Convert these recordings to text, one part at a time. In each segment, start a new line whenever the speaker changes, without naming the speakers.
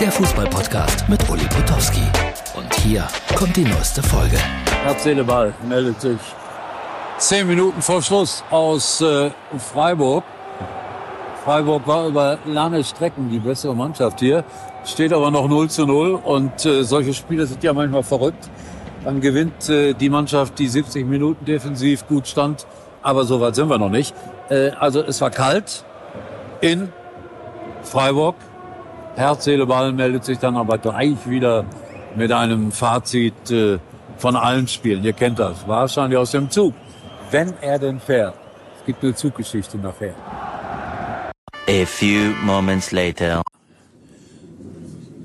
der Fußballpodcast mit Uli Potowski. Und hier kommt die neueste Folge.
Herz, Seele, Ball meldet sich zehn Minuten vor Schluss aus äh, Freiburg. Freiburg war über lange Strecken die bessere Mannschaft hier, steht aber noch 0 zu 0 und äh, solche Spiele sind ja manchmal verrückt. Dann gewinnt äh, die Mannschaft, die 70 Minuten defensiv gut stand, aber so weit sind wir noch nicht. Äh, also es war kalt in Freiburg. Herz, Seele, Ball meldet sich dann aber gleich wieder mit einem Fazit äh, von allen Spielen. Ihr kennt das, wahrscheinlich aus dem Zug. Wenn er denn fährt. Es gibt eine Zuggeschichte nachher.
A few moments later.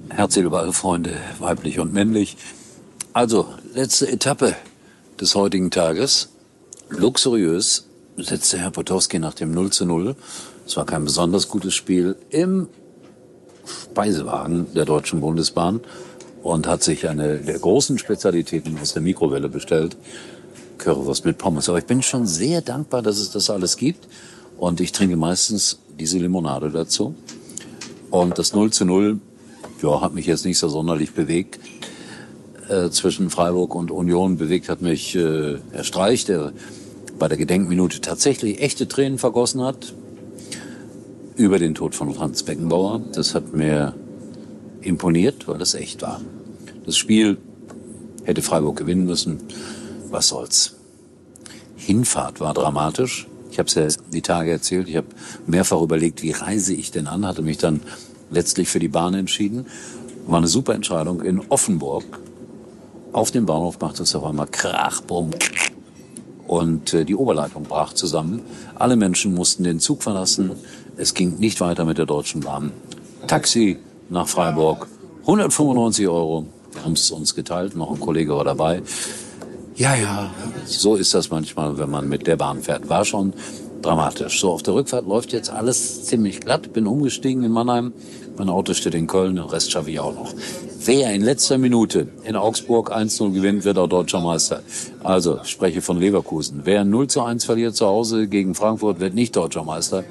Herz, Seele, Ball, Freunde, weiblich und männlich. Also, letzte Etappe des heutigen Tages. Luxuriös setzte Herr Potowski nach dem 0 zu 0. Es war kein besonders gutes Spiel im Speisewagen der Deutschen Bundesbahn und hat sich eine der großen Spezialitäten aus der Mikrowelle bestellt. Currywurst mit Pommes. Aber ich bin schon sehr dankbar, dass es das alles gibt. Und ich trinke meistens diese Limonade dazu. Und das 0 zu 0, ja, hat mich jetzt nicht so sonderlich bewegt. Äh, zwischen Freiburg und Union bewegt hat mich äh, Herr Streich, der bei der Gedenkminute tatsächlich echte Tränen vergossen hat über den Tod von Franz Beckenbauer. Das hat mir imponiert, weil das echt war. Das Spiel hätte Freiburg gewinnen müssen. Was soll's. Hinfahrt war dramatisch. Ich habe es ja die Tage erzählt. Ich habe mehrfach überlegt, wie reise ich denn an, hatte mich dann letztlich für die Bahn entschieden. War eine super Entscheidung. In Offenburg auf dem Bahnhof machte es auf einmal Krach, Bumm. Und äh, die Oberleitung brach zusammen. Alle Menschen mussten den Zug verlassen. Es ging nicht weiter mit der Deutschen Bahn. Taxi nach Freiburg. 195 Euro. Wir haben es uns geteilt. Noch ein Kollege war dabei. Ja, ja, so ist das manchmal, wenn man mit der Bahn fährt. War schon dramatisch. So, auf der Rückfahrt läuft jetzt alles ziemlich glatt. Bin umgestiegen in Mannheim. Mein Auto steht in Köln, den Rest schaffe ich auch noch. Wer in letzter Minute in Augsburg 1-0 gewinnt, wird auch deutscher Meister. Also, ich spreche von Leverkusen. Wer 0 zu 1 verliert zu Hause gegen Frankfurt, wird nicht deutscher Meister.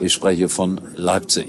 Ich spreche von Leipzig.